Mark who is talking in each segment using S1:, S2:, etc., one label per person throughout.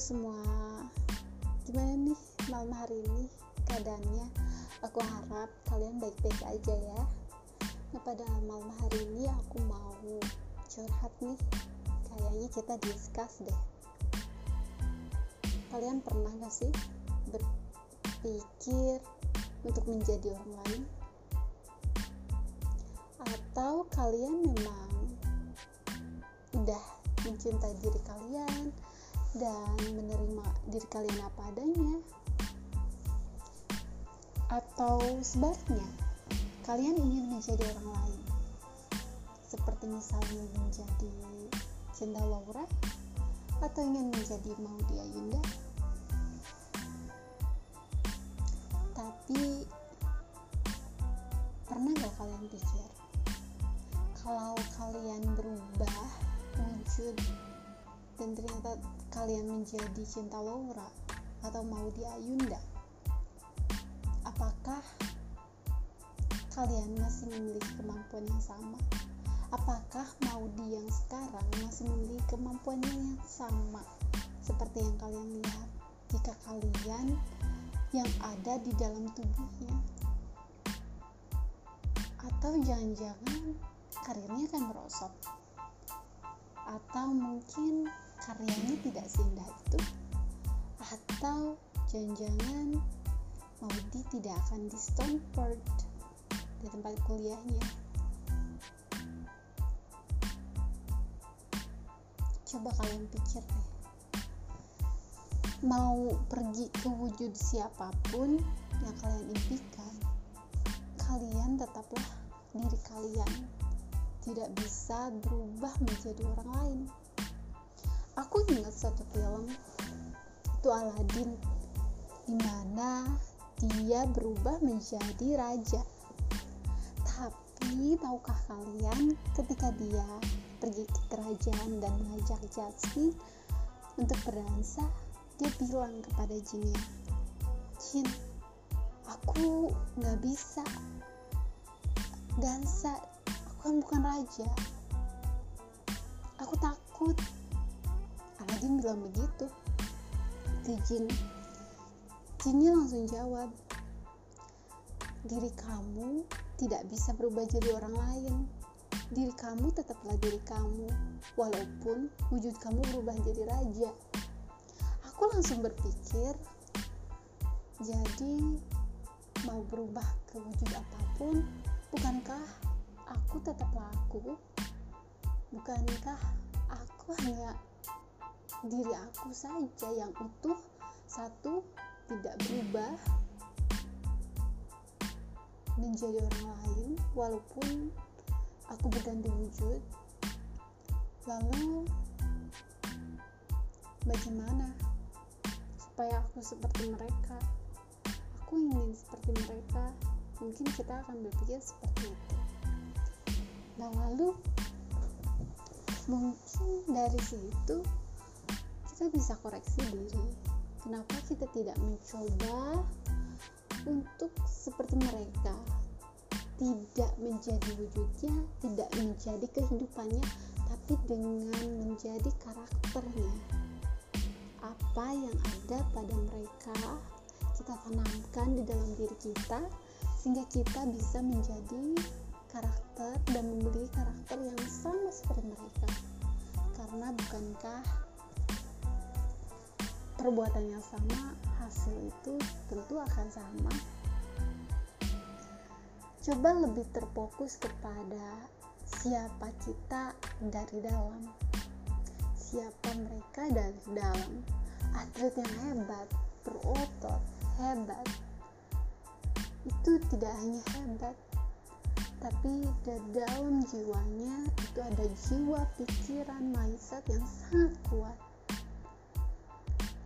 S1: semua, gimana nih malam hari ini keadaannya? Aku harap kalian baik-baik aja ya. Nah pada malam hari ini aku mau curhat nih. Kayaknya kita discuss deh. Kalian pernah gak sih berpikir untuk menjadi orang lain? Atau kalian memang udah mencintai diri kalian dan menerima diri kalian apa adanya. Atau sebaliknya kalian ingin menjadi orang lain. Seperti misalnya menjadi Cinta Laura atau ingin menjadi Maudia Yunda. Tapi pernah gak kalian pikir kalau kalian berubah wujud dan ternyata kalian menjadi cinta Laura atau mau di Ayunda. Apakah kalian masih memiliki kemampuan yang sama? Apakah Maudi yang sekarang masih memiliki kemampuan yang sama seperti yang kalian lihat? Jika kalian yang ada di dalam tubuhnya atau jangan-jangan karirnya akan merosot atau mungkin karyanya tidak seindah itu. Atau jangan-jangan Maudi tidak akan di Stanford di tempat kuliahnya. Coba kalian pikir deh. Mau pergi ke wujud siapa pun yang kalian impikan kalian tetaplah diri kalian tidak bisa berubah menjadi orang lain. Aku ingat satu film itu Aladin di mana dia berubah menjadi raja. Tapi tahukah kalian ketika dia pergi ke kerajaan dan mengajak Jasmine untuk berdansa dia bilang kepada jinnya Jin aku nggak bisa dansa aku kan bukan raja. Aku takut. Aladin bilang begitu. Ke Jin. Jinnya langsung jawab diri kamu tidak bisa berubah jadi orang lain. Diri kamu tetaplah diri kamu walaupun wujud kamu berubah jadi raja. Aku langsung berpikir jadi mau berubah ke wujud apa pun bukankah aku tetaplah aku bukankah aku hanya diri aku saja yang utuh? Satu tidak berubah menjadi orang lain walaupun aku berganti wujud. Lalu bagaimana supaya aku seperti mereka? Aku ingin seperti mereka. Mungkin kita akan berpikir seperti itu nah lalu mungkin dari situ kita bisa koreksi diri. Kenapa kita tidak mencoba untuk seperti mereka? Tidak menjadi wujudnya tidak menjadi kehidupannya tapi dengan menjadi karakternya. Apa yang ada pada mereka kita tanamkan di dalam diri kita sehingga kita bisa menjadi karakter dan memiliki karakter yang sama seperti mereka. Karena bukankah perbuatan yang sama hasil itu tentu akan sama? Coba lebih terfokus kepada siapa kita dari dalam. Siapa mereka dari dalam? Atlet yang hebat berotot hebat. Itu tidak hanya hebat tapi di dalam jiwanya itu ada jiwa pikiran mindset yang sangat kuat.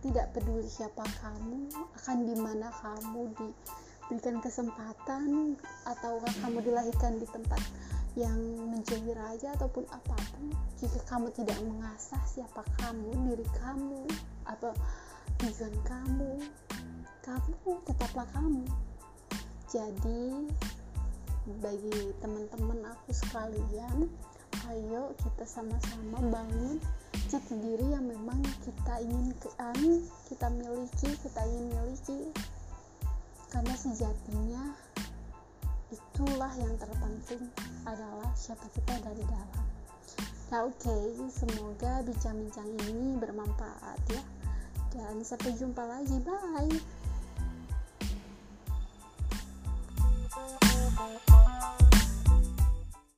S1: Tidak peduli siapa kamu akan di mana kamu diberikan kesempatan atau kamu dilahirkan di tempat yang menjadi raja ataupun apa pun jika kamu tidak mengasah siapa kamu diri kamu atau tujuan kamu kamu tetaplah kamu. Jadi bagi teman-teman aku sekalian ayo kita sama-sama bangun jati diri yang memang kita inginkan kita miliki kita ingin miliki. Karena sejatinya itulah yang terpenting adalah siapa kita dari dalam. Nah oke okay, semoga bincang-bincang ini bermanfaat ya. Dan sampai jumpa lagi bye